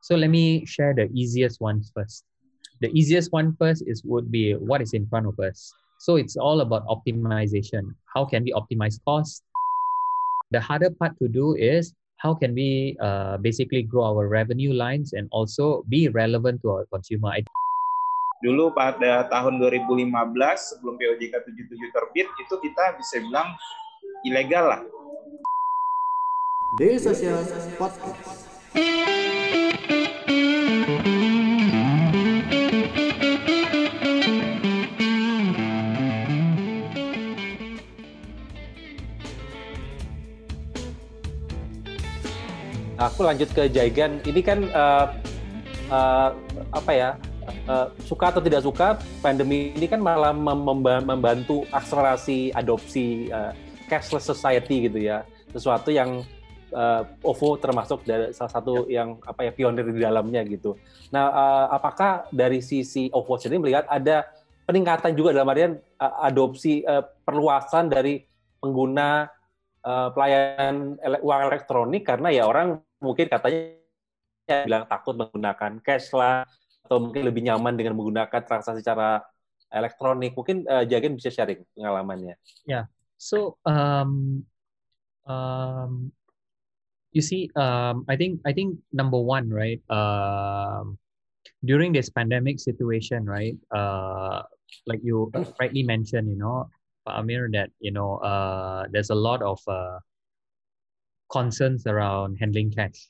So let me share the easiest ones first. The easiest one first is would be what is in front of us. So it's all about optimization. How can we optimize costs? The harder part to do is how can we uh, basically grow our revenue lines and also be relevant to our consumer. Dulu pada tahun 2015 sebelum POJK 77 terbit itu kita bisa bilang ilegal lah. Daily Social Podcast. Aku lanjut ke Jaigan. Ini kan uh, uh, apa ya? Uh, suka atau tidak suka pandemi ini kan malah membantu akselerasi adopsi uh, cashless society gitu ya. Sesuatu yang uh, OVO termasuk dari salah satu ya. yang apa ya pionir di dalamnya gitu. Nah, uh, apakah dari sisi OVO sendiri melihat ada peningkatan juga dalam artian uh, adopsi uh, perluasan dari pengguna uh, pelayanan ele uang elektronik karena ya orang mungkin katanya bilang takut menggunakan cash lah atau mungkin lebih nyaman dengan menggunakan transaksi secara elektronik. Mungkin uh, Jagen bisa sharing pengalamannya. Ya, yeah. so um, um, you see, um, I think I think number one, right? Um, during this pandemic situation, right? Uh, like you rightly mentioned, you know, Amir, that you know, uh, there's a lot of uh, concerns around handling cash.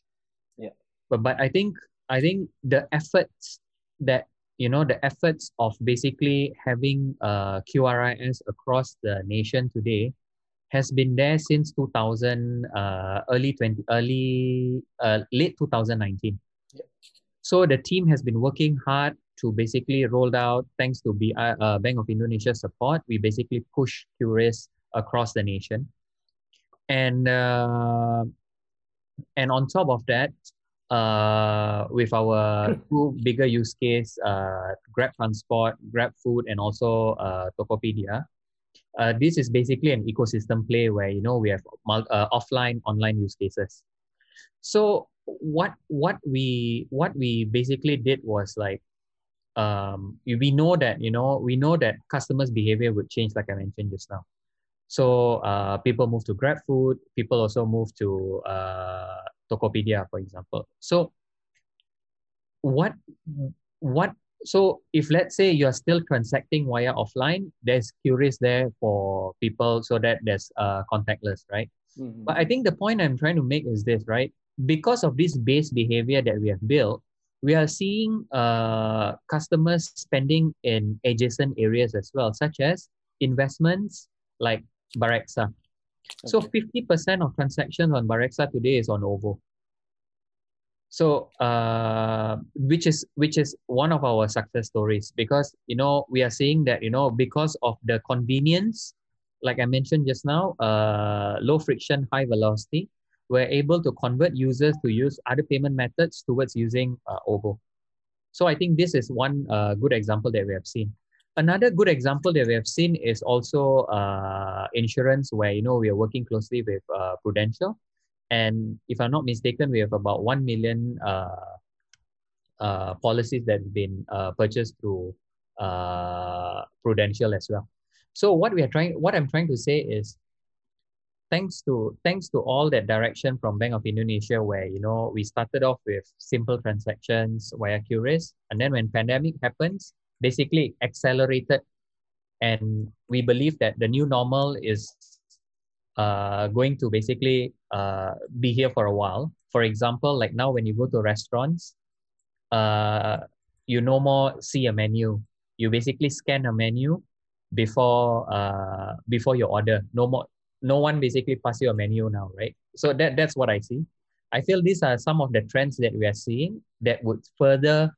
Yeah. But but I think I think the efforts that you know the efforts of basically having uh, QRIS across the nation today has been there since 2000 uh, early 20 early uh, late 2019 yeah. so the team has been working hard to basically roll out thanks to B, uh, uh, bank of indonesia support we basically push QRIS across the nation and uh, and on top of that uh, with our two bigger use case uh, grab transport grab food and also uh, tokopedia uh, this is basically an ecosystem play where you know we have uh, offline online use cases. So what what we what we basically did was like um, we know that you know we know that customers behavior would change like i mentioned just now so uh, people move to GrabFood. People also move to uh, Tokopedia, for example. So what what so if let's say you're still transacting via offline, there's QRIS there for people so that there's uh, contactless, right? Mm-hmm. But I think the point I'm trying to make is this, right? Because of this base behavior that we have built, we are seeing uh, customers spending in adjacent areas as well, such as investments like Barexa. Okay. So 50% of transactions on Barexa today is on OVO. So uh, which is which is one of our success stories because you know we are seeing that you know because of the convenience, like I mentioned just now, uh, low friction, high velocity, we're able to convert users to use other payment methods towards using uh, OVO. So I think this is one uh, good example that we have seen another good example that we have seen is also uh, insurance, where you know we are working closely with uh, Prudential, and if I'm not mistaken, we have about one million uh, uh policies that have been uh, purchased through uh, Prudential as well. So what we are trying, what I'm trying to say is, thanks to thanks to all that direction from Bank of Indonesia, where you know we started off with simple transactions via QRIS, and then when pandemic happens, basically accelerated. And we believe that the new normal is uh, going to basically uh, be here for a while. For example like now when you go to restaurants uh, you no more see a menu. You basically scan a menu before uh, before your order. No more no one basically pass you a menu now right? So that that's what i see. I feel these are some of the trends that we are seeing that would further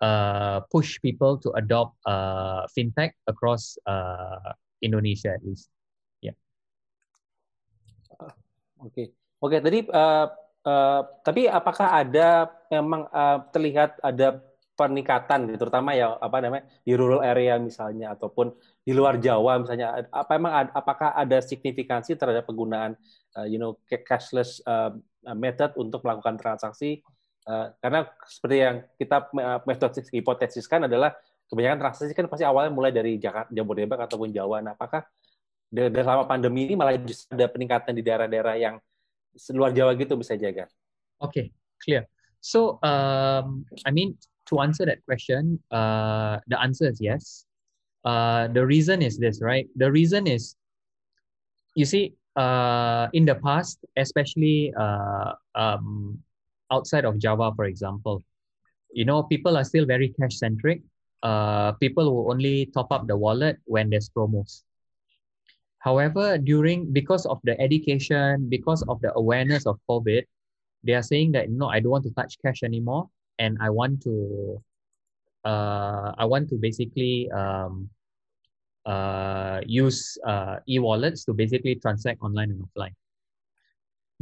uh, push people to adopt uh, fintech across uh, Indonesia at least. Yeah. Oke, okay. oke. Okay, tadi uh, uh, tapi apakah ada memang uh, terlihat ada peningkatan, gitu, terutama ya apa namanya di rural area misalnya ataupun di luar Jawa misalnya, apa emang apakah ada signifikansi terhadap penggunaan uh, you know cashless uh, method untuk melakukan transaksi Uh, karena seperti yang kita metode hipotesiskan adalah kebanyakan transaksi kan pasti awalnya mulai dari Jakarta, Jabodetabek ataupun Jawa. Nah, apakah selama pandemi ini malah justru ada peningkatan di daerah-daerah yang luar Jawa gitu bisa jaga? Oke, okay, clear. So, um, I mean, to answer that question, uh, the answer is yes. Uh, the reason is this, right? The reason is, you see, uh, in the past, especially uh, um, outside of Java, for example, you know, people are still very cash centric. Uh, people will only top up the wallet when there's promos. However, during because of the education, because of the awareness of COVID, they are saying that no, I don't want to touch cash anymore, and I want to, uh, I want to basically um, uh, use uh, e-wallets to basically transact online and offline.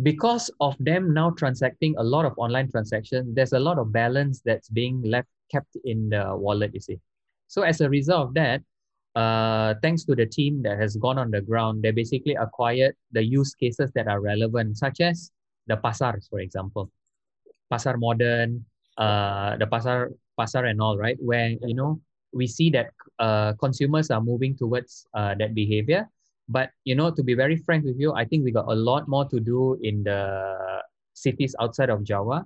Because of them now transacting a lot of online transactions, there's a lot of balance that's being left kept in the wallet, you see. So as a result of that, uh, thanks to the team that has gone on the ground, they basically acquired the use cases that are relevant, such as the pasar, for example, pasar modern, uh, the pasar pasar and all, right? Where you know we see that uh, consumers are moving towards uh, that behavior. But you know, to be very frank with you, I think we got a lot more to do in the cities outside of Java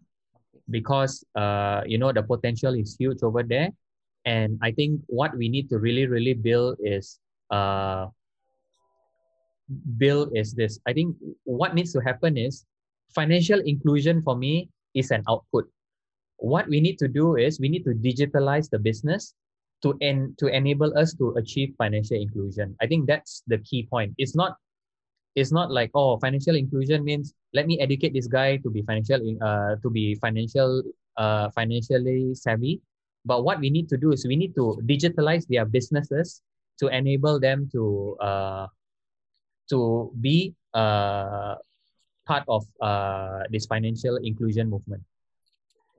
because uh, you know the potential is huge over there. And I think what we need to really, really build is uh, build is this. I think what needs to happen is financial inclusion for me is an output. What we need to do is we need to digitalize the business to en- to enable us to achieve financial inclusion. I think that's the key point. It's not it's not like oh financial inclusion means let me educate this guy to be financial uh, to be financial uh, financially savvy. But what we need to do is we need to digitalize their businesses to enable them to uh, to be uh, part of uh, this financial inclusion movement.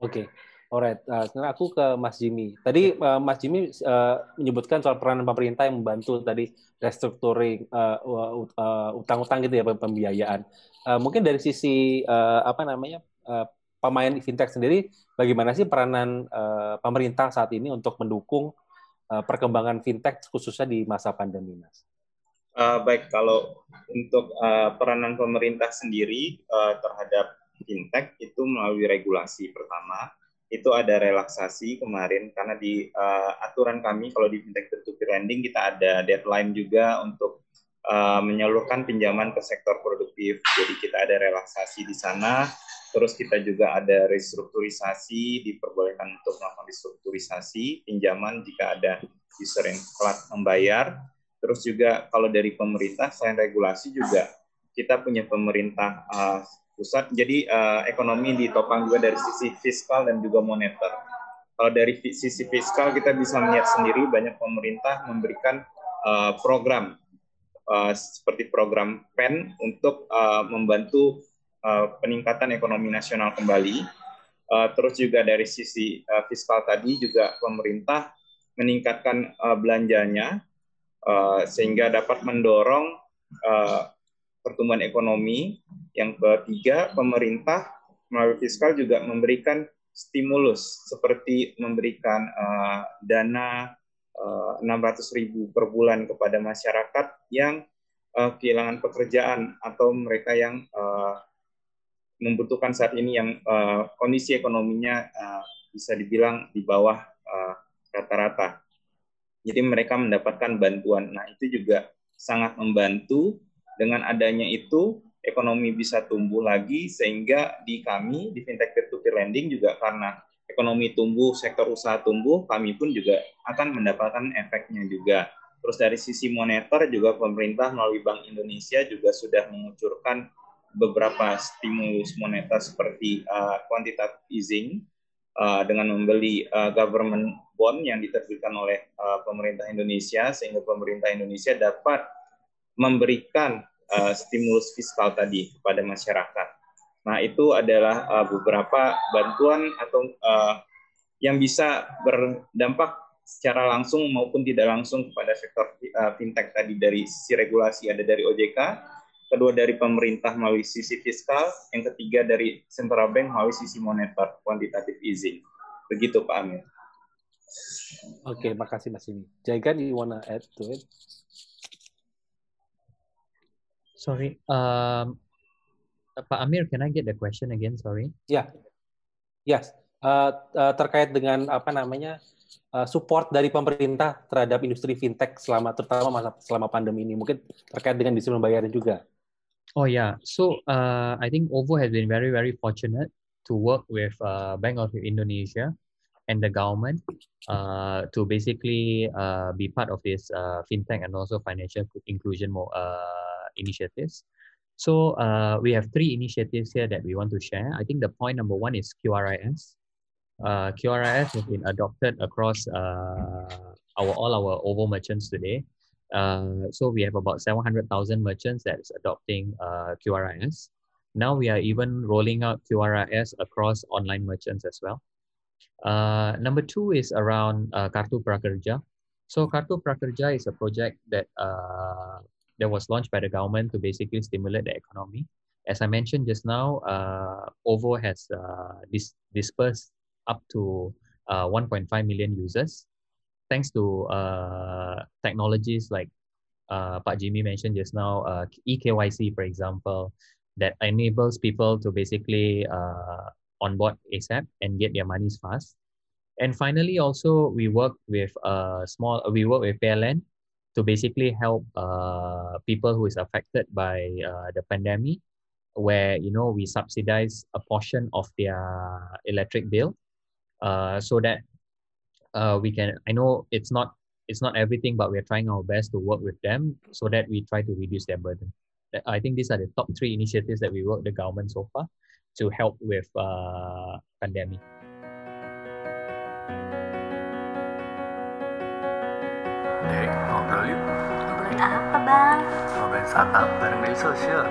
Okay. Alright, uh, sekarang aku ke Mas Jimmy. Tadi uh, Mas Jimmy uh, menyebutkan soal peranan pemerintah yang membantu tadi restructuring uh, uh, utang-utang gitu ya pembiayaan. Uh, mungkin dari sisi uh, apa namanya uh, pemain fintech sendiri, bagaimana sih peranan uh, pemerintah saat ini untuk mendukung uh, perkembangan fintech khususnya di masa pandemi, Mas? Uh, baik, kalau untuk uh, peranan pemerintah sendiri uh, terhadap fintech itu melalui regulasi pertama itu ada relaksasi kemarin karena di uh, aturan kami kalau di fintech peer-to-peer lending kita ada deadline juga untuk uh, menyalurkan pinjaman ke sektor produktif. Jadi kita ada relaksasi di sana. Terus kita juga ada restrukturisasi, diperbolehkan untuk melakukan restrukturisasi pinjaman jika ada user yang telat membayar. Terus juga kalau dari pemerintah selain regulasi juga kita punya pemerintah uh, pusat. Jadi uh, ekonomi ditopang juga dari sisi fiskal dan juga moneter. Kalau dari sisi fiskal kita bisa melihat sendiri banyak pemerintah memberikan uh, program uh, seperti program PEN untuk uh, membantu uh, peningkatan ekonomi nasional kembali. Uh, terus juga dari sisi uh, fiskal tadi juga pemerintah meningkatkan uh, belanjanya uh, sehingga dapat mendorong uh, pertumbuhan ekonomi. Yang ketiga, pemerintah melalui fiskal juga memberikan stimulus seperti memberikan uh, dana uh, eh, 600 ribu per bulan kepada masyarakat yang uh, kehilangan pekerjaan atau mereka yang uh, membutuhkan saat ini yang uh, kondisi ekonominya uh, bisa dibilang di bawah rata-rata. Uh, Jadi mereka mendapatkan bantuan. Nah itu juga sangat membantu dengan adanya itu ekonomi bisa tumbuh lagi sehingga di kami di fintech peer-to-peer lending juga karena ekonomi tumbuh, sektor usaha tumbuh, kami pun juga akan mendapatkan efeknya juga. Terus dari sisi moneter juga pemerintah melalui Bank Indonesia juga sudah mengucurkan beberapa stimulus moneter seperti uh, easing uh, dengan membeli uh, government bond yang diterbitkan oleh uh, pemerintah Indonesia sehingga pemerintah Indonesia dapat memberikan uh, stimulus fiskal tadi kepada masyarakat. Nah, itu adalah uh, beberapa bantuan atau uh, yang bisa berdampak secara langsung maupun tidak langsung kepada sektor uh, fintech tadi dari sisi regulasi ada dari OJK, kedua dari pemerintah melalui sisi fiskal, yang ketiga dari central bank melalui sisi moneter, quantitative easing. Begitu Pak Amir. Oke, okay, makasih Mas Ini. Jaigan, you wanna add to it? Sorry, um, Pak Amir, can I get the question again? Sorry. Ya, yeah. yes. Uh, uh, terkait dengan apa namanya uh, support dari pemerintah terhadap industri fintech selama terutama masa selama pandemi ini mungkin terkait dengan disiplin bayaran juga. Oh yeah, so uh, I think OVO has been very very fortunate to work with uh, Bank of Indonesia and the government uh, to basically uh, be part of this uh, fintech and also financial inclusion uh, initiatives. So uh, we have three initiatives here that we want to share. I think the point number one is QRIS. Uh, QRIS has been adopted across uh, our all our OVO merchants today. Uh, so we have about 700,000 merchants that is adopting uh, QRIS. Now we are even rolling out QRIS across online merchants as well. Uh, number two is around uh, Kartu Prakerja. So Kartu Prakerja is a project that uh, that was launched by the government to basically stimulate the economy. As I mentioned just now, uh, OVO has uh, dis- dispersed up to uh, 1.5 million users, thanks to uh, technologies like uh, Pak Jimmy mentioned just now, uh, eKYC, for example, that enables people to basically uh, onboard ASAP and get their monies fast. And finally, also we work with uh, small, we work with PLN to basically help uh, people who is affected by uh, the pandemic where you know we subsidize a portion of their electric bill uh, so that uh, we can i know it's not it's not everything but we're trying our best to work with them so that we try to reduce their burden. I think these are the top three initiatives that we work the government so far to help with uh, pandemic ngobrol yuk. Ngobrolin apa, Bang? Ngobrolin startup bareng media sosial.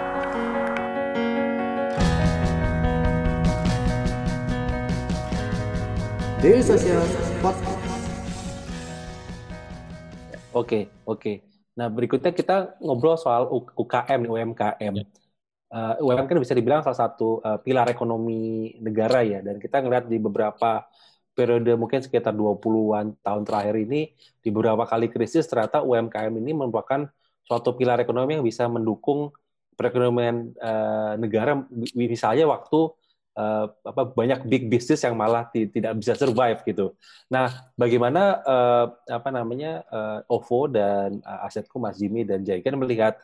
Daily Social Podcast. Oke, oke. Nah, berikutnya kita ngobrol soal UKM, UMKM. Uh, UMKM kan bisa dibilang salah satu uh, pilar ekonomi negara ya, dan kita ngeliat di beberapa periode mungkin sekitar 20-an tahun terakhir ini di beberapa kali krisis ternyata UMKM ini merupakan suatu pilar ekonomi yang bisa mendukung perekonomian uh, negara misalnya waktu uh, apa banyak big business yang malah tidak bisa survive gitu. Nah, bagaimana uh, apa namanya OVO dan uh, Asetku Mas Jimmy dan Jaikan melihat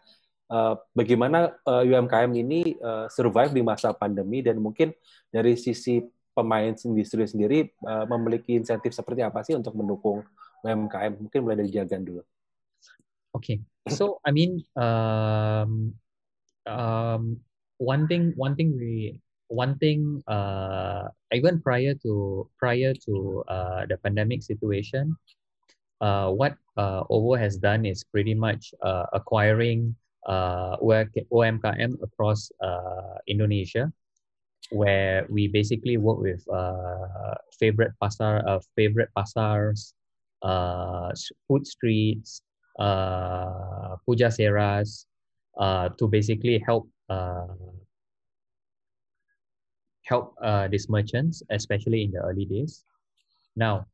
bagaimana UMKM ini survive di masa pandemi dan mungkin dari sisi pemain industri sendiri uh, memiliki insentif seperti apa sih untuk mendukung UMKM? Mungkin mulai dari Jagan dulu. Okay, so I mean, um, um, one thing, one thing we, one thing, uh, even prior to prior to uh, the pandemic situation, uh, what uh, OVO has done is pretty much uh, acquiring uh, UMKM across uh, Indonesia where we basically work with uh, favorite pasar, uh, favorite pasars, uh, food streets, uh, puja seras, uh, to basically help uh, help uh, these merchants, especially in the early days. Now,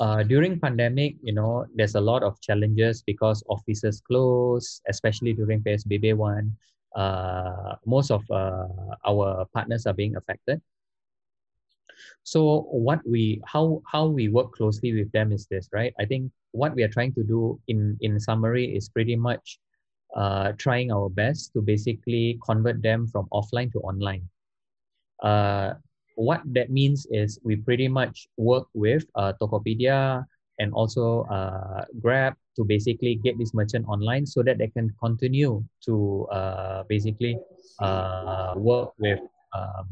uh, during pandemic, you know, there's a lot of challenges because offices close, especially during PSBB one uh, most of uh, our partners are being affected. So what we how how we work closely with them is this, right? I think what we are trying to do in in summary is pretty much uh, trying our best to basically convert them from offline to online. Uh, what that means is we pretty much work with uh, Tokopedia and also uh, Grab to basically get this merchant online so that they can continue to uh, basically uh, work with um,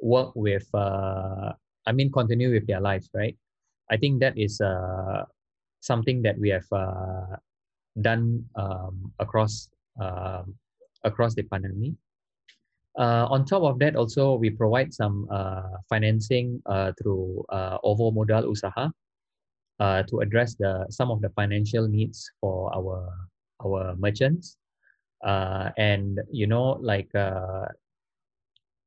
work with uh, I mean continue with their lives right? I think that is uh, something that we have uh, done um, across um, across the pandemic. Uh, on top of that also we provide some financing through OVO Modal Usaha uh, to address the some of the financial needs for our our merchants. uh, and you know like uh,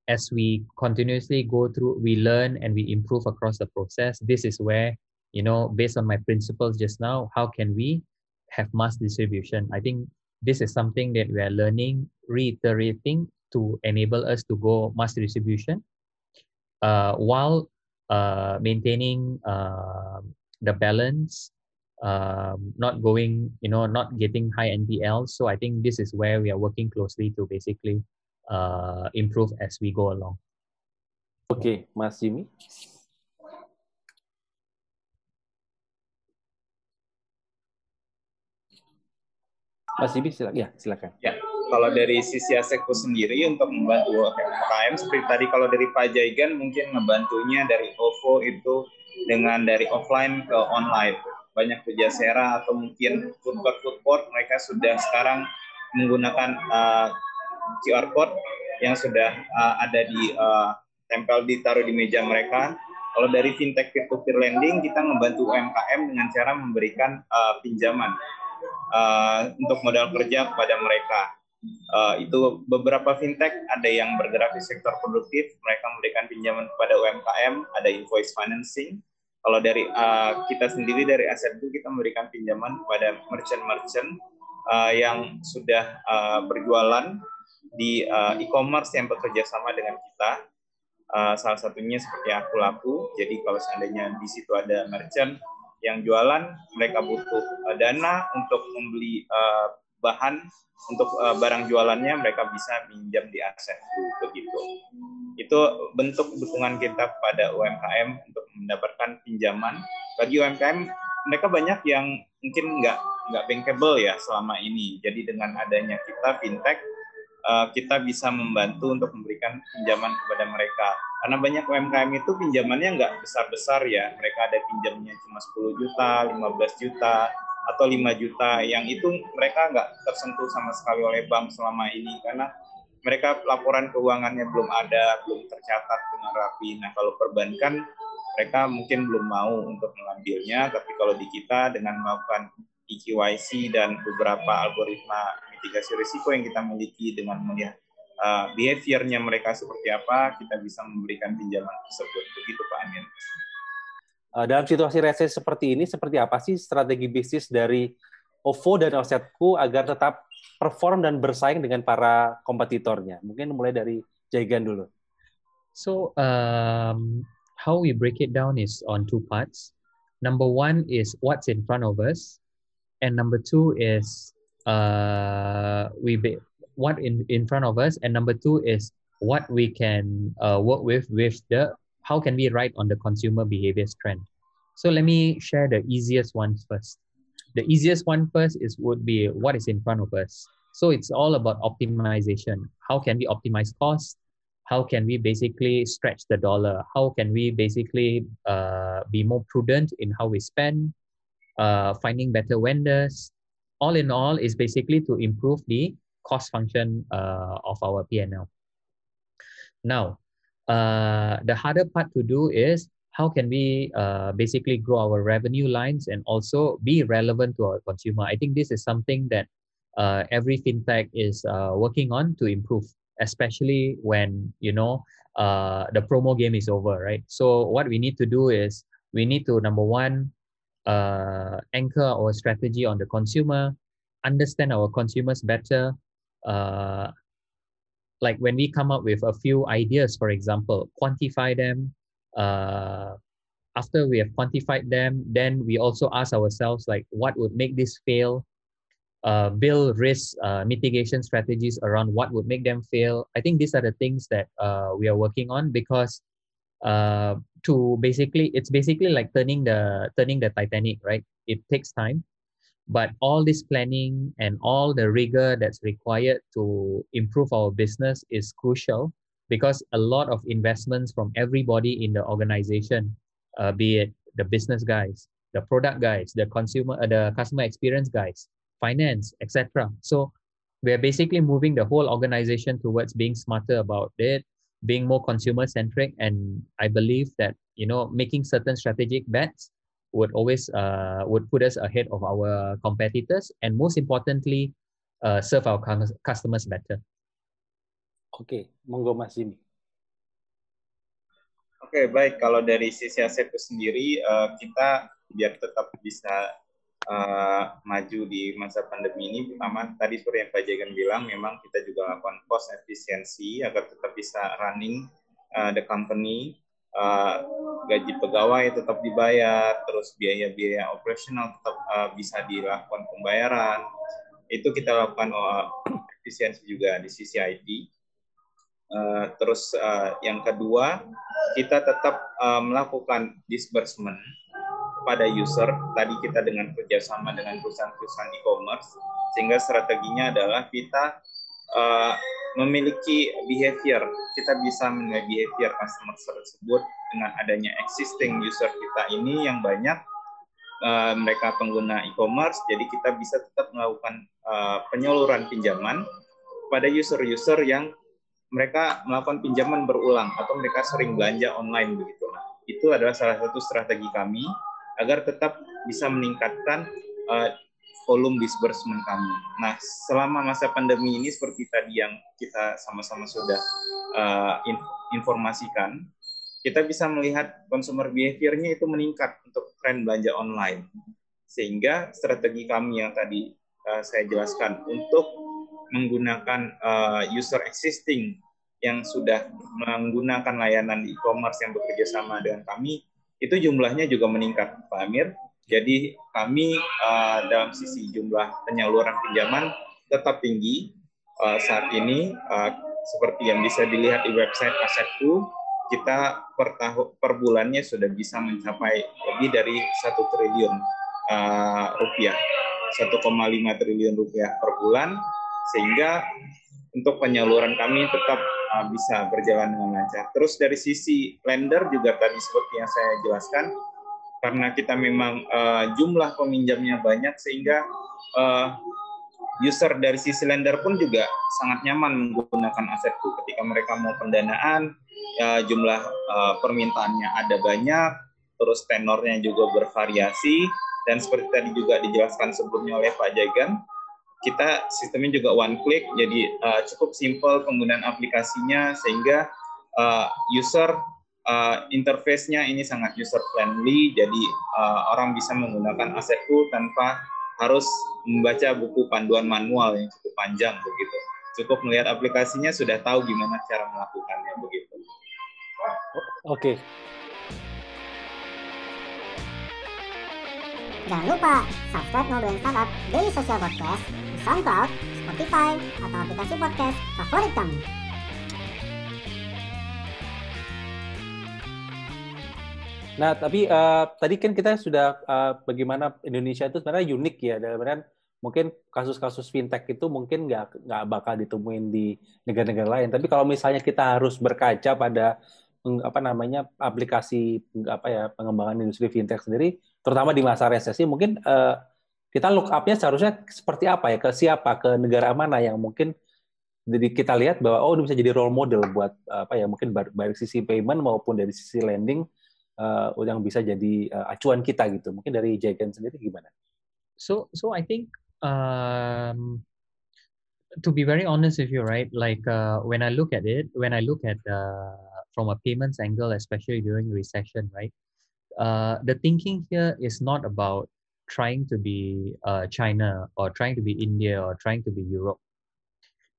as we continuously go through we learn and we improve across the process this is where you know based on my principles just now how can we have mass distribution i think this is something that we are learning reiterating to enable us to go mass distribution uh, while uh, maintaining uh, the balance um, not going, you know, not getting high NPL. So I think this is where we are working closely to basically uh, improve as we go along. Oke, Mas Jimmy. Mas Jimmy, silakan. Ya, silakan. Ya, kalau dari sisi Asekku sendiri untuk membantu UMKM seperti tadi kalau dari Pak Jaigan mungkin membantunya dari OVO itu dengan dari offline ke online banyak pujasera atau mungkin food court food court mereka sudah sekarang menggunakan uh, QR code yang sudah uh, ada di uh, tempel ditaruh di meja mereka. Kalau dari fintech peer-to-peer lending kita membantu UMKM dengan cara memberikan uh, pinjaman uh, untuk modal kerja kepada mereka. Uh, itu beberapa fintech ada yang bergerak di sektor produktif, mereka memberikan pinjaman kepada UMKM, ada invoice financing, kalau dari uh, kita sendiri dari aset itu kita memberikan pinjaman kepada merchant-merchant uh, yang sudah uh, berjualan di uh, e-commerce yang bekerja sama dengan kita. Uh, salah satunya seperti aku laku. Jadi kalau seandainya di situ ada merchant yang jualan, mereka butuh uh, dana untuk membeli uh, bahan untuk uh, barang jualannya mereka bisa minjam di aset begitu. Itu bentuk dukungan kita kepada UMKM untuk mendapatkan pinjaman. Bagi UMKM mereka banyak yang mungkin nggak nggak bankable ya selama ini. Jadi dengan adanya kita fintech uh, kita bisa membantu untuk memberikan pinjaman kepada mereka. Karena banyak UMKM itu pinjamannya nggak besar-besar ya. Mereka ada pinjamnya cuma 10 juta, 15 juta, atau 5 juta yang itu mereka nggak tersentuh sama sekali oleh bank selama ini karena mereka laporan keuangannya belum ada, belum tercatat dengan rapi. Nah, kalau perbankan mereka mungkin belum mau untuk mengambilnya, tapi kalau di kita dengan melakukan EQYC dan beberapa algoritma mitigasi risiko yang kita miliki dengan melihat uh, behaviornya mereka seperti apa, kita bisa memberikan pinjaman tersebut. Begitu Pak Amin. Uh, dalam situasi resesi seperti ini, seperti apa sih strategi bisnis dari OVO dan Offsetku agar tetap perform dan bersaing dengan para kompetitornya? Mungkin mulai dari Jaigan dulu. So, um, how we break it down is on two parts. Number one is what's in front of us, and number two is uh, we what in in front of us, and number two is what we can uh, work with with the how can we write on the consumer behaviors trend? So let me share the easiest one first. The easiest one first is would be what is in front of us. So it's all about optimization. How can we optimize cost? How can we basically stretch the dollar? How can we basically uh, be more prudent in how we spend? Uh, finding better vendors. All in all, is basically to improve the cost function uh, of our PNL. Now, uh, the harder part to do is how can we uh, basically grow our revenue lines and also be relevant to our consumer. I think this is something that uh, every fintech is uh, working on to improve especially when you know uh, the promo game is over right? So what we need to do is we need to number one uh, anchor our strategy on the consumer understand our consumers better like when we come up with a few ideas, for example, quantify them. Uh, after we have quantified them, then we also ask ourselves like, what would make this fail? Uh, build risk uh, mitigation strategies around what would make them fail. I think these are the things that uh, we are working on because uh, to basically, it's basically like turning the turning the Titanic, right? It takes time but all this planning and all the rigor that's required to improve our business is crucial because a lot of investments from everybody in the organization, uh, be it the business guys, the product guys, the consumer, uh, the customer experience guys, finance, etc. So we're basically moving the whole organization towards being smarter about it, being more consumer centric, and I believe that you know making certain strategic bets would always uh, would put us ahead of our competitors and most importantly uh, serve our cus- customers better. Oke, monggo Mas Jimmy. Oke, baik. Kalau dari sisi aset itu sendiri, uh, kita biar tetap bisa uh, maju di masa pandemi ini, pertama tadi seperti yang Pak Jagan bilang, memang kita juga lakukan cost efisiensi agar tetap bisa running uh, the company, uh, gaji pegawai tetap dibayar, terus biaya-biaya operasional tetap uh, bisa dilakukan pembayaran. Itu kita lakukan uh, efisiensi juga di sisi IT. Uh, terus uh, yang kedua, kita tetap uh, melakukan disbursement pada user. Tadi kita dengan kerjasama dengan perusahaan-perusahaan e-commerce, sehingga strateginya adalah kita uh, memiliki behavior. Kita bisa menilai behavior customer tersebut dengan adanya existing user kita ini yang banyak uh, mereka pengguna e-commerce. Jadi kita bisa tetap melakukan uh, penyaluran pinjaman pada user-user yang mereka melakukan pinjaman berulang atau mereka sering belanja online begitu. Nah, itu adalah salah satu strategi kami agar tetap bisa meningkatkan uh, volume disbursement kami. Nah, selama masa pandemi ini seperti tadi yang kita sama-sama sudah uh, informasikan, kita bisa melihat consumer behavior-nya itu meningkat untuk tren belanja online. Sehingga strategi kami yang tadi uh, saya jelaskan untuk menggunakan uh, user existing yang sudah menggunakan layanan e-commerce yang bekerja sama dengan kami, itu jumlahnya juga meningkat, Pak Amir. Jadi kami uh, dalam sisi jumlah penyaluran pinjaman tetap tinggi uh, saat ini, uh, seperti yang bisa dilihat di website Asetku, kita per tahun per bulannya sudah bisa mencapai lebih dari satu triliun uh, rupiah, 1,5 triliun rupiah per bulan, sehingga untuk penyaluran kami tetap uh, bisa berjalan dengan lancar. Terus dari sisi lender juga tadi seperti yang saya jelaskan, karena kita memang uh, jumlah peminjamnya banyak sehingga uh, user dari sisi lender pun juga sangat nyaman menggunakan asetku. Ketika mereka mau pendanaan uh, jumlah uh, permintaannya ada banyak terus tenornya juga bervariasi dan seperti tadi juga dijelaskan sebelumnya oleh Pak Jagan kita sistemnya juga one click jadi uh, cukup simple penggunaan aplikasinya sehingga uh, user uh, interface-nya ini sangat user friendly jadi uh, orang bisa menggunakan asetku tanpa harus membaca buku panduan manual yang cukup panjang begitu cukup melihat aplikasinya sudah tahu gimana cara melakukannya begitu oke okay. Jangan lupa subscribe Ngobrolin Startup Daily Social Podcast di SoundCloud, Spotify, atau aplikasi podcast favorit kamu. Nah, tapi uh, tadi kan kita sudah uh, bagaimana Indonesia itu sebenarnya unik ya, dalam mungkin kasus-kasus fintech itu mungkin nggak nggak bakal ditemuin di negara-negara lain. Tapi kalau misalnya kita harus berkaca pada apa namanya aplikasi apa ya pengembangan industri fintech sendiri, terutama di masa resesi, mungkin uh, kita look up-nya seharusnya seperti apa ya ke siapa ke negara mana yang mungkin jadi kita lihat bahwa oh ini bisa jadi role model buat apa ya mungkin baik sisi payment maupun dari sisi lending uh, yang bisa jadi uh, acuan kita gitu. Mungkin dari Jagan sendiri gimana? So so I think um, to be very honest with you, right? Like uh, when I look at it, when I look at uh, from a payments angle, especially during recession, right? Uh, the thinking here is not about trying to be uh, China or trying to be India or trying to be Europe.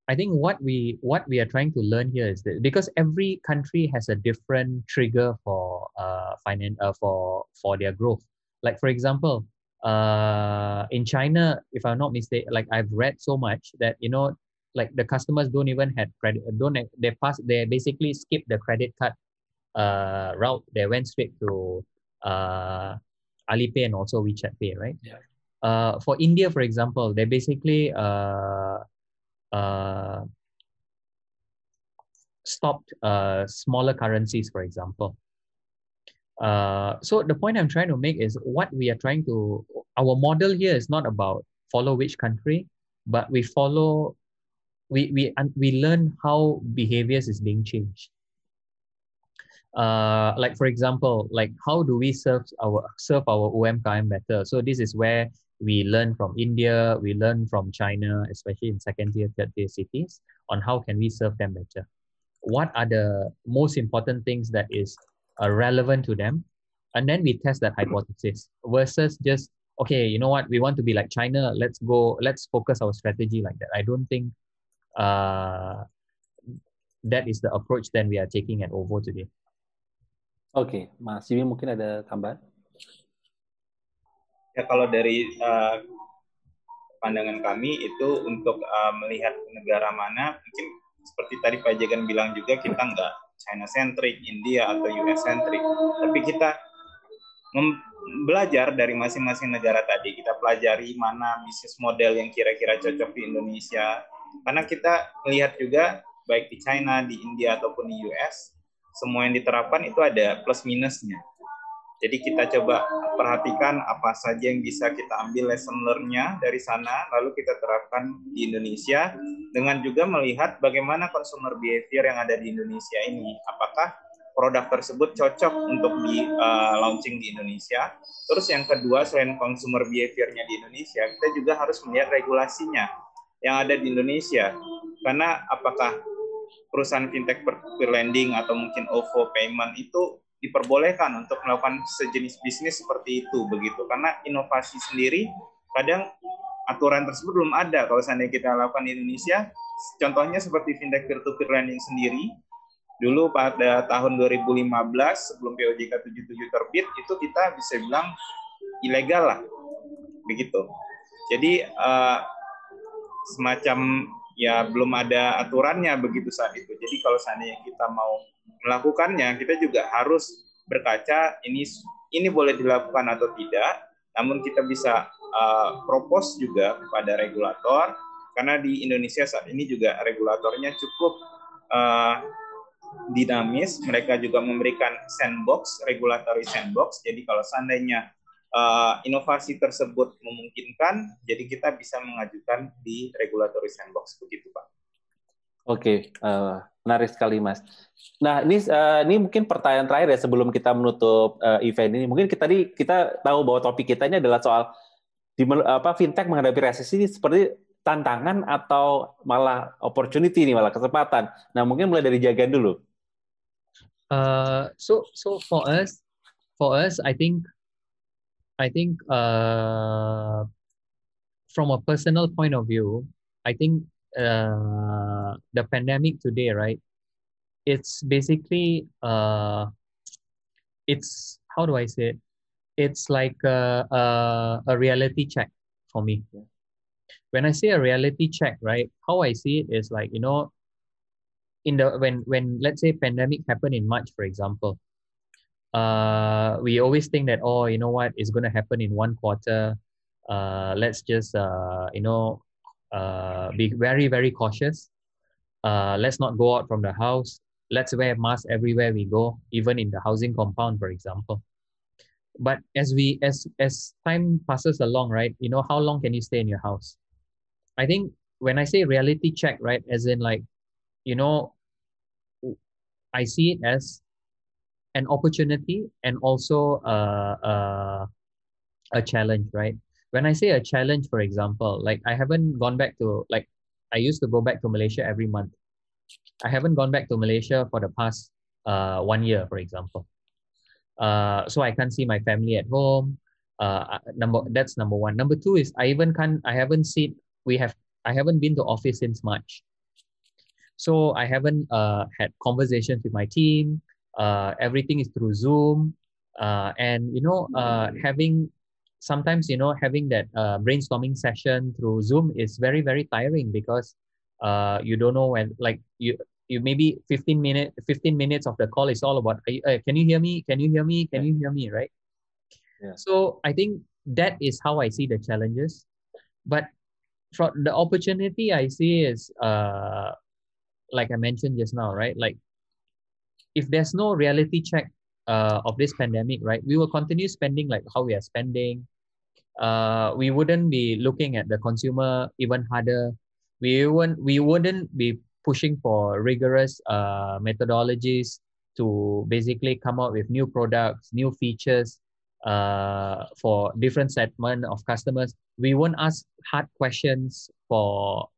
I think what we what we are trying to learn here is that because every country has a different trigger for uh, finance uh, for for their growth. Like for example, uh, in China, if I'm not mistaken, like I've read so much that you know, like the customers don't even have credit, don't they pass they basically skip the credit card uh, route. They went straight to uh, Alipay and also WeChat Pay, right? Yeah. Uh, for India, for example, they basically uh, uh, stopped uh, smaller currencies, for example. Uh, so the point I'm trying to make is what we are trying to, our model here is not about follow which country, but we follow, we, we, we learn how behaviors is being changed uh, like for example, like how do we serve our serve our UMKM better? So this is where we learn from India, we learn from China, especially in second tier, third tier cities, on how can we serve them better. What are the most important things that is uh, relevant to them, and then we test that hypothesis versus just okay, you know what, we want to be like China, let's go, let's focus our strategy like that. I don't think uh, that is the approach that we are taking at OVO today. Okay. Mas Jimmy mungkin ada tambahan? Ya kalau dari uh, pandangan kami itu untuk uh, melihat negara mana mungkin seperti tadi Pak Jagan bilang juga kita nggak China centric, India atau US centric, tapi kita belajar dari masing-masing negara tadi. Kita pelajari mana bisnis model yang kira-kira cocok di Indonesia. Karena kita melihat juga baik di China, di India ataupun di US, semua yang diterapkan itu ada plus minusnya. Jadi kita coba perhatikan apa saja yang bisa kita ambil lesson learn-nya dari sana, lalu kita terapkan di Indonesia dengan juga melihat bagaimana consumer behavior yang ada di Indonesia ini. Apakah produk tersebut cocok untuk di uh, launching di Indonesia. Terus yang kedua selain consumer behavior-nya di Indonesia, kita juga harus melihat regulasinya yang ada di Indonesia. Karena apakah perusahaan fintech peer lending atau mungkin OVO payment itu diperbolehkan untuk melakukan sejenis bisnis seperti itu begitu. Karena inovasi sendiri kadang aturan tersebut belum ada kalau seandainya kita lakukan di Indonesia. Contohnya seperti fintech peer-to-peer lending sendiri, dulu pada tahun 2015 sebelum POJK 77 terbit itu kita bisa bilang ilegal lah begitu jadi uh, semacam ya belum ada aturannya begitu saat itu jadi kalau seandainya kita mau melakukannya kita juga harus berkaca ini ini boleh dilakukan atau tidak namun kita bisa uh, propose juga kepada regulator karena di Indonesia saat ini juga regulatornya cukup uh, dinamis, mereka juga memberikan sandbox, regulatory sandbox. Jadi kalau seandainya uh, inovasi tersebut memungkinkan, jadi kita bisa mengajukan di regulatory sandbox begitu, Pak. Oke, uh, menarik sekali, Mas. Nah, ini uh, ini mungkin pertanyaan terakhir ya sebelum kita menutup uh, event ini. Mungkin kita tadi kita tahu bahwa topik kita ini adalah soal di apa fintech menghadapi resesi ini seperti tantangan atau malah opportunity nih malah kesempatan. Nah mungkin mulai dari jaga dulu. Uh, so so for us, for us, I think, I think uh, from a personal point of view, I think uh, the pandemic today, right? It's basically uh, it's how do I say it? It's like a, a, a reality check for me when I say a reality check, right? How I see it is like, you know, in the when when let's say pandemic happened in March, for example, uh, we always think that oh, you know what is going to happen in one quarter. Uh, let's just uh, you know uh, be very very cautious. Uh, let's not go out from the house. Let's wear masks everywhere we go, even in the housing compound, for example. But as we as as time passes along, right? You know how long can you stay in your house? I think when I say reality check, right, as in like, you know, I see it as an opportunity and also a, a, a challenge, right? When I say a challenge, for example, like I haven't gone back to like I used to go back to Malaysia every month. I haven't gone back to Malaysia for the past uh, one year, for example. Uh, so I can't see my family at home. Uh, number that's number one. Number two is I even can't. I haven't seen we have I haven't been to office since March. So I haven't uh, had conversations with my team. Uh, everything is through Zoom. Uh, and, you know, uh, having sometimes, you know, having that uh, brainstorming session through Zoom is very, very tiring because uh, you don't know when, like, you, you maybe 15 minutes 15 minutes of the call is all about can you hear me can you hear me can you hear me right yeah. so i think that is how i see the challenges but from the opportunity I see is uh like I mentioned just now, right? Like if there's no reality check uh, of this pandemic, right, we will continue spending like how we are spending. Uh, we wouldn't be looking at the consumer even harder. We wouldn't we wouldn't be pushing for rigorous uh, methodologies to basically come up with new products, new features uh, for different segment of customers. We won't ask hard questions for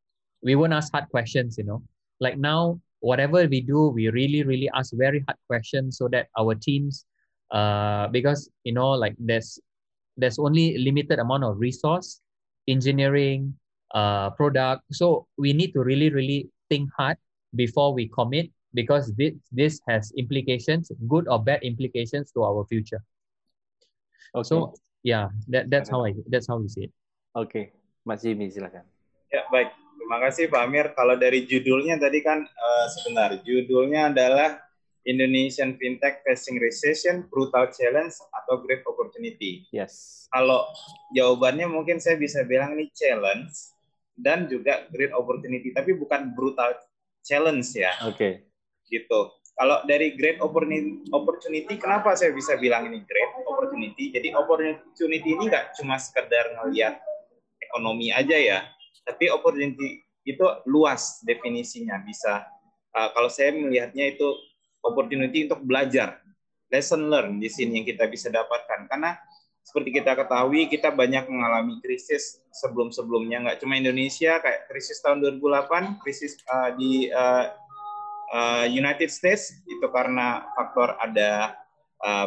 we won't ask hard questions, you know. Like now, whatever we do, we really, really ask very hard questions so that our teams, uh, because you know, like there's there's only limited amount of resource, engineering, uh, product. So we need to really, really think hard before we commit because this this has implications, good or bad implications to our future. Oke. So yeah, that that's how I that's how we see it. Oke, Mas Jimmy silakan. Ya, baik. Terima kasih Pak Amir. Kalau dari judulnya tadi kan eh, sebentar, judulnya adalah Indonesian Fintech Facing Recession, Brutal Challenge atau Great Opportunity. Yes. Kalau jawabannya mungkin saya bisa bilang ini challenge dan juga great opportunity, tapi bukan brutal challenge ya, Oke. gitu. Kalau dari great opportunity, opportunity, kenapa saya bisa bilang ini great opportunity? Jadi opportunity ini nggak cuma sekedar ngelihat ekonomi aja ya, tapi opportunity itu luas definisinya. Bisa uh, kalau saya melihatnya itu opportunity untuk belajar, lesson learn di sini yang kita bisa dapatkan. Karena seperti kita ketahui, kita banyak mengalami krisis sebelum-sebelumnya, nggak cuma Indonesia, kayak krisis tahun 2008, krisis uh, di uh, United States itu karena faktor ada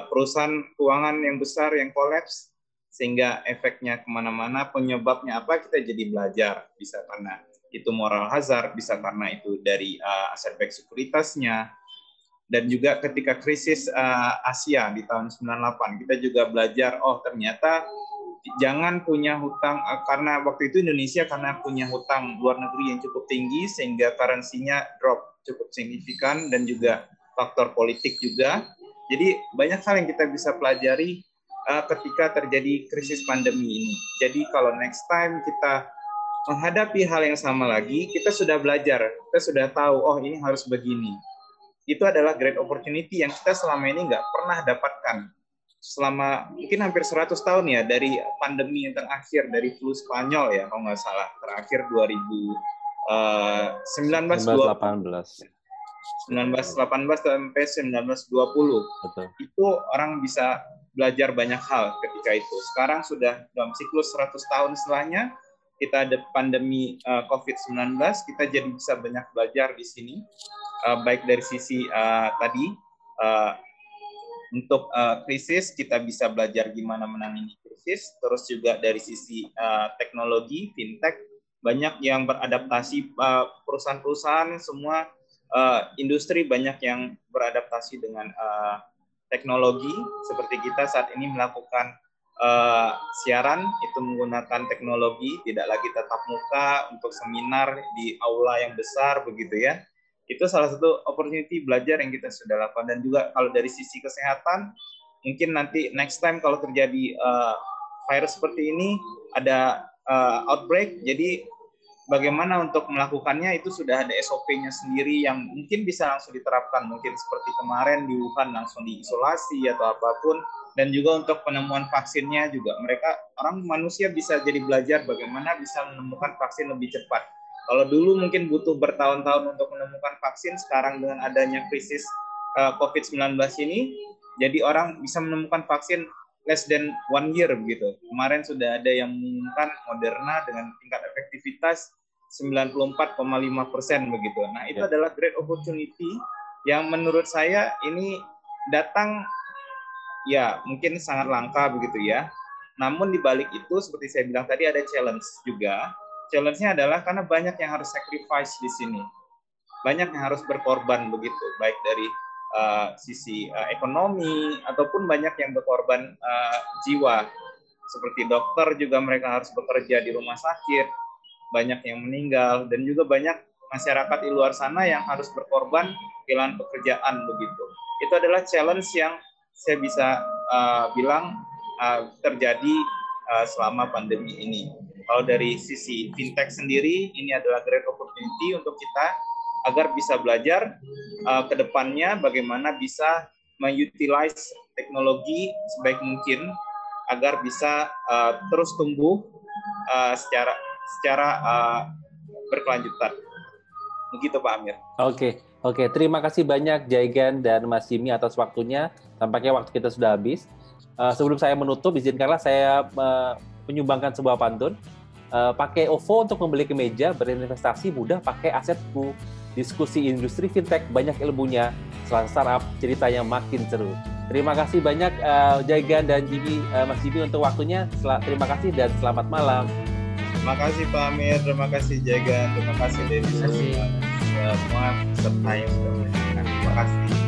perusahaan keuangan yang besar yang kolaps sehingga efeknya ke mana-mana penyebabnya apa kita jadi belajar bisa karena itu moral hazard bisa karena itu dari uh, aset back sekuritasnya dan juga ketika krisis uh, Asia di tahun 98 kita juga belajar oh ternyata jangan punya hutang uh, karena waktu itu Indonesia karena punya hutang luar negeri yang cukup tinggi sehingga currency-nya drop cukup signifikan dan juga faktor politik juga. Jadi banyak hal yang kita bisa pelajari uh, ketika terjadi krisis pandemi ini. Jadi kalau next time kita menghadapi hal yang sama lagi, kita sudah belajar, kita sudah tahu, oh ini harus begini. Itu adalah great opportunity yang kita selama ini nggak pernah dapatkan. Selama mungkin hampir 100 tahun ya, dari pandemi yang terakhir, dari flu Spanyol ya, kalau nggak salah, terakhir 2000, uh, 1920. 1918. 1918 sampai 1920 Betul. itu orang bisa belajar banyak hal ketika itu. Sekarang sudah dalam siklus 100 tahun setelahnya kita ada pandemi uh, COVID-19, kita jadi bisa banyak belajar di sini, uh, baik dari sisi uh, tadi uh, untuk uh, krisis kita bisa belajar gimana menangani krisis, terus juga dari sisi uh, teknologi fintech banyak yang beradaptasi perusahaan-perusahaan semua uh, industri banyak yang beradaptasi dengan uh, teknologi. Seperti kita saat ini melakukan uh, siaran itu menggunakan teknologi tidak lagi tatap muka untuk seminar di aula yang besar begitu ya itu salah satu opportunity belajar yang kita sudah lakukan. Dan juga kalau dari sisi kesehatan mungkin nanti next time kalau terjadi uh, virus seperti ini ada uh, outbreak jadi bagaimana untuk melakukannya itu sudah ada SOP-nya sendiri yang mungkin bisa langsung diterapkan. Mungkin seperti kemarin di Wuhan langsung diisolasi atau apa pun. Dan juga untuk penemuan vaksinnya juga. Mereka orang manusia bisa jadi belajar bagaimana bisa menemukan vaksin lebih cepat kalau dulu mungkin butuh bertahun-tahun untuk menemukan vaksin sekarang dengan adanya krisis uh, COVID-19 ini jadi orang bisa menemukan vaksin less than one year begitu. Kemarin sudah ada yang mengumumkan Moderna dengan tingkat efektivitas 94,5 persen begitu. Nah itu Ya. adalah great opportunity yang menurut saya ini datang ya mungkin sangat langka begitu ya. Namun di balik itu seperti saya bilang tadi ada challenge juga. Challenge-nya adalah karena banyak yang harus sacrifice di sini. Banyak yang harus berkorban begitu, baik dari uh, sisi uh, ekonomi ataupun banyak yang berkorban uh, jiwa. Seperti dokter juga mereka harus bekerja di rumah sakit, banyak yang meninggal dan juga banyak masyarakat di luar sana yang harus berkorban kehilangan pekerjaan begitu. Itu adalah challenge yang saya bisa uh, bilang uh, terjadi uh, selama pandemi ini. Kalau dari sisi fintech sendiri, ini adalah great opportunity untuk kita agar bisa belajar uh, ke depannya bagaimana bisa mengutilize teknologi sebaik mungkin agar bisa uh, terus tumbuh uh, secara secara uh, berkelanjutan. Begitu Pak Amir. Oke, oke. Terima kasih banyak Jaigan dan Mas Jimmy atas waktunya. Tampaknya waktu kita sudah habis. Uh, sebelum saya menutup, izinkanlah saya uh, menyumbangkan sebuah pantun. Uh, pakai OVO untuk membeli kemeja, berinvestasi mudah pakai asetku. Diskusi industri fintech banyak ilmunya. Setelah startup, ceritanya makin seru. Terima kasih banyak uh, Jaigan dan Jimmy, uh, Mas Jimmy untuk waktunya. Sel terima kasih dan selamat malam. Terima kasih Pak Amir, terima kasih Jagan, terima kasih Dewi Terima kasih. semua peserta yang sudah menyaksikan. Terima kasih.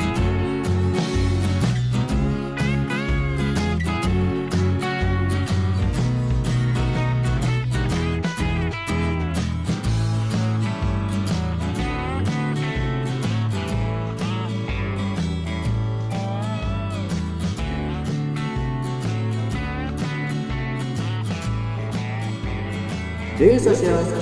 这些。